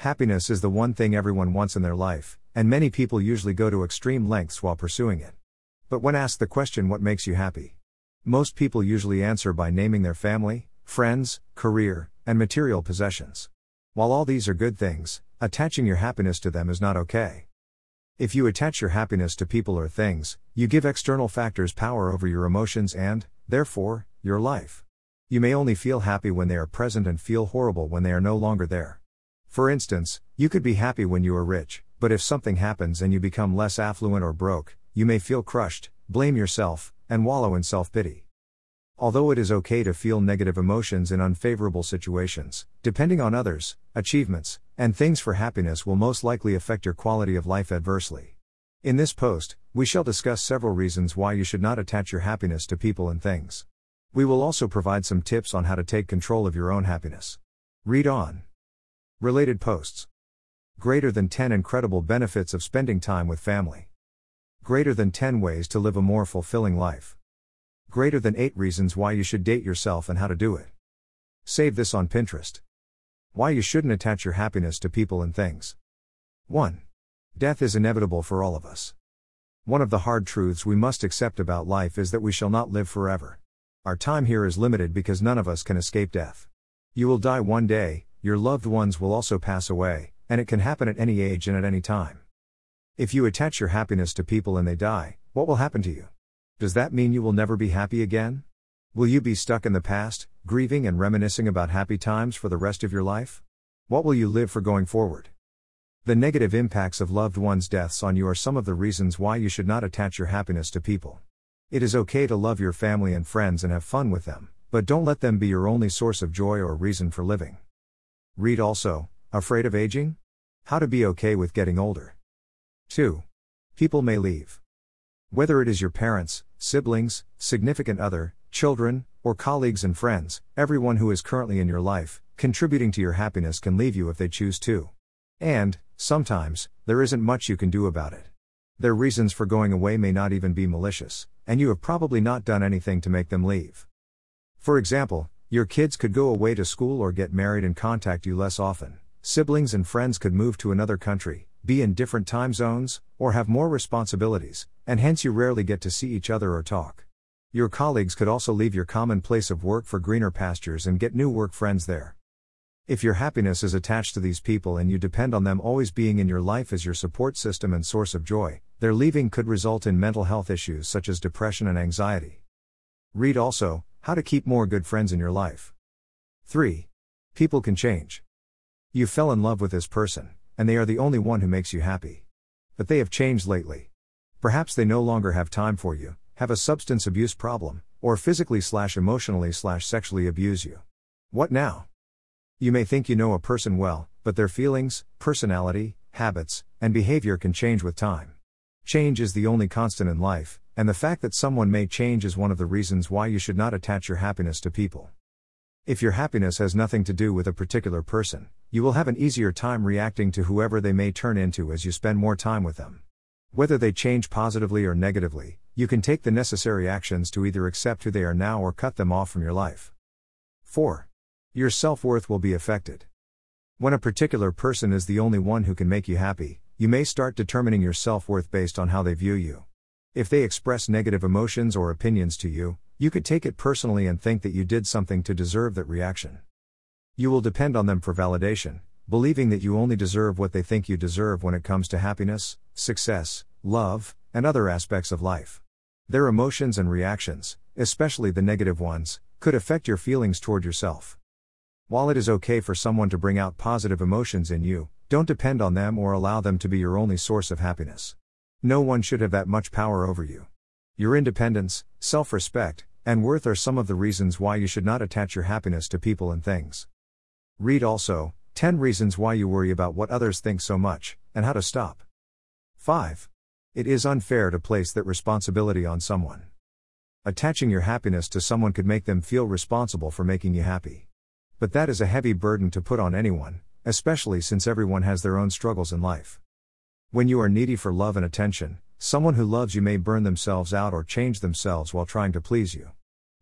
Happiness is the one thing everyone wants in their life, and many people usually go to extreme lengths while pursuing it. But when asked the question, What makes you happy? Most people usually answer by naming their family, friends, career, and material possessions. While all these are good things, attaching your happiness to them is not okay. If you attach your happiness to people or things, you give external factors power over your emotions and, therefore, your life. You may only feel happy when they are present and feel horrible when they are no longer there. For instance, you could be happy when you are rich, but if something happens and you become less affluent or broke, you may feel crushed, blame yourself, and wallow in self pity. Although it is okay to feel negative emotions in unfavorable situations, depending on others, achievements, and things for happiness will most likely affect your quality of life adversely. In this post, we shall discuss several reasons why you should not attach your happiness to people and things. We will also provide some tips on how to take control of your own happiness. Read on. Related posts. Greater than 10 incredible benefits of spending time with family. Greater than 10 ways to live a more fulfilling life. Greater than 8 reasons why you should date yourself and how to do it. Save this on Pinterest. Why you shouldn't attach your happiness to people and things. 1. Death is inevitable for all of us. One of the hard truths we must accept about life is that we shall not live forever. Our time here is limited because none of us can escape death. You will die one day, your loved ones will also pass away, and it can happen at any age and at any time. If you attach your happiness to people and they die, what will happen to you? Does that mean you will never be happy again? Will you be stuck in the past, grieving and reminiscing about happy times for the rest of your life? What will you live for going forward? The negative impacts of loved ones' deaths on you are some of the reasons why you should not attach your happiness to people. It is okay to love your family and friends and have fun with them, but don't let them be your only source of joy or reason for living. Read also Afraid of Aging? How to Be Okay with Getting Older. 2. People may leave. Whether it is your parents, siblings, significant other, children, or colleagues and friends, everyone who is currently in your life, contributing to your happiness can leave you if they choose to. And, sometimes, there isn't much you can do about it. Their reasons for going away may not even be malicious, and you have probably not done anything to make them leave. For example, your kids could go away to school or get married and contact you less often. Siblings and friends could move to another country, be in different time zones, or have more responsibilities, and hence you rarely get to see each other or talk. Your colleagues could also leave your common place of work for greener pastures and get new work friends there. If your happiness is attached to these people and you depend on them always being in your life as your support system and source of joy, their leaving could result in mental health issues such as depression and anxiety. Read also how to keep more good friends in your life. 3. People can change. You fell in love with this person, and they are the only one who makes you happy. But they have changed lately. Perhaps they no longer have time for you, have a substance abuse problem, or physically slash emotionally slash sexually abuse you. What now? You may think you know a person well, but their feelings, personality, habits, and behavior can change with time. Change is the only constant in life, and the fact that someone may change is one of the reasons why you should not attach your happiness to people. If your happiness has nothing to do with a particular person, you will have an easier time reacting to whoever they may turn into as you spend more time with them. Whether they change positively or negatively, you can take the necessary actions to either accept who they are now or cut them off from your life. 4. Your self worth will be affected. When a particular person is the only one who can make you happy, you may start determining your self worth based on how they view you. If they express negative emotions or opinions to you, you could take it personally and think that you did something to deserve that reaction. You will depend on them for validation, believing that you only deserve what they think you deserve when it comes to happiness, success, love, and other aspects of life. Their emotions and reactions, especially the negative ones, could affect your feelings toward yourself. While it is okay for someone to bring out positive emotions in you, don't depend on them or allow them to be your only source of happiness. No one should have that much power over you. Your independence, self respect, and worth are some of the reasons why you should not attach your happiness to people and things. Read also 10 Reasons Why You Worry About What Others Think So Much, and How to Stop. 5. It is unfair to place that responsibility on someone. Attaching your happiness to someone could make them feel responsible for making you happy. But that is a heavy burden to put on anyone, especially since everyone has their own struggles in life. When you are needy for love and attention, someone who loves you may burn themselves out or change themselves while trying to please you.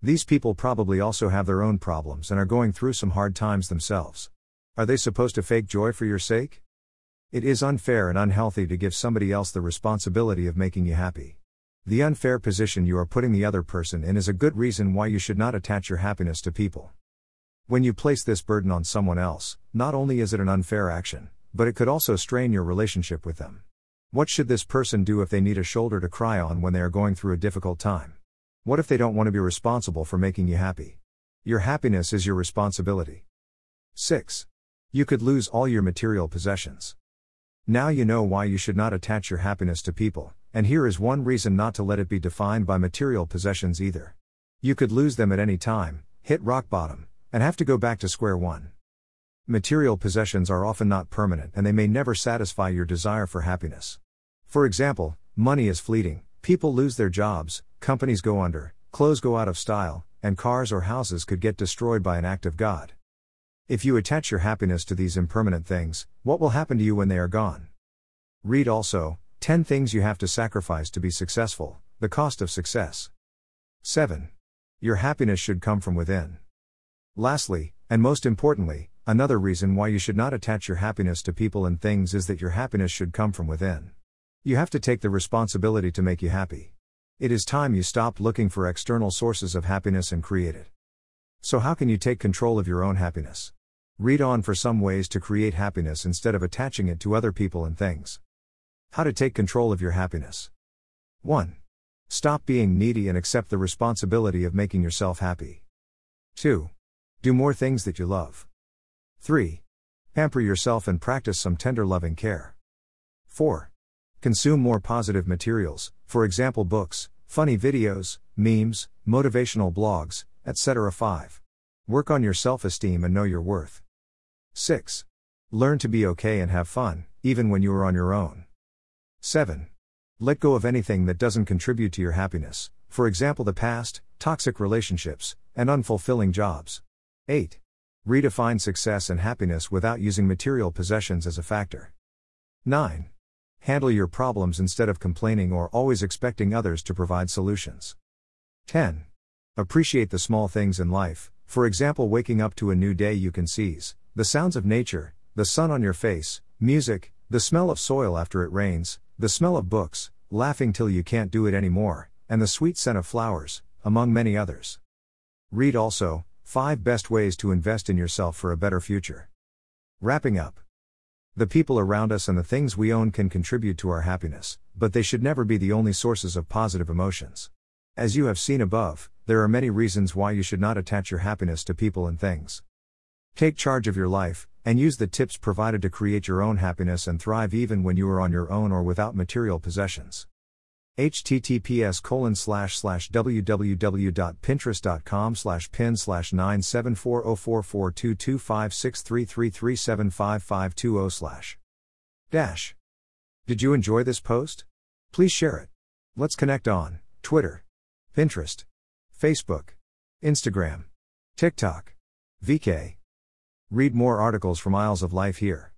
These people probably also have their own problems and are going through some hard times themselves. Are they supposed to fake joy for your sake? It is unfair and unhealthy to give somebody else the responsibility of making you happy. The unfair position you are putting the other person in is a good reason why you should not attach your happiness to people. When you place this burden on someone else, not only is it an unfair action, but it could also strain your relationship with them. What should this person do if they need a shoulder to cry on when they are going through a difficult time? What if they don't want to be responsible for making you happy? Your happiness is your responsibility. 6. You could lose all your material possessions. Now you know why you should not attach your happiness to people, and here is one reason not to let it be defined by material possessions either. You could lose them at any time, hit rock bottom, and have to go back to square one. Material possessions are often not permanent and they may never satisfy your desire for happiness. For example, money is fleeting, people lose their jobs, companies go under, clothes go out of style, and cars or houses could get destroyed by an act of God. If you attach your happiness to these impermanent things, what will happen to you when they are gone? Read also 10 Things You Have to Sacrifice to Be Successful The Cost of Success. 7. Your happiness should come from within. Lastly, and most importantly, another reason why you should not attach your happiness to people and things is that your happiness should come from within. You have to take the responsibility to make you happy. It is time you stopped looking for external sources of happiness and create it. So, how can you take control of your own happiness? Read on for some ways to create happiness instead of attaching it to other people and things. How to take control of your happiness. 1. Stop being needy and accept the responsibility of making yourself happy. 2. Do more things that you love. 3. Pamper yourself and practice some tender loving care. 4. Consume more positive materials, for example, books, funny videos, memes, motivational blogs, etc. 5. Work on your self esteem and know your worth. 6. Learn to be okay and have fun, even when you are on your own. 7. Let go of anything that doesn't contribute to your happiness, for example, the past, toxic relationships, and unfulfilling jobs. 8. Redefine success and happiness without using material possessions as a factor. 9. Handle your problems instead of complaining or always expecting others to provide solutions. 10. Appreciate the small things in life, for example, waking up to a new day you can seize, the sounds of nature, the sun on your face, music, the smell of soil after it rains, the smell of books, laughing till you can't do it anymore, and the sweet scent of flowers, among many others. Read also 5 Best Ways to Invest in Yourself for a Better Future. Wrapping up. The people around us and the things we own can contribute to our happiness, but they should never be the only sources of positive emotions. As you have seen above, there are many reasons why you should not attach your happiness to people and things. Take charge of your life, and use the tips provided to create your own happiness and thrive even when you are on your own or without material possessions. Https colon slash slash www.pinterest.com slash pin slash 9740442256333755520 slash dash. Did you enjoy this post? Please share it. Let's connect on Twitter, Pinterest, Facebook, Instagram, TikTok, VK. Read more articles from Aisles of Life here.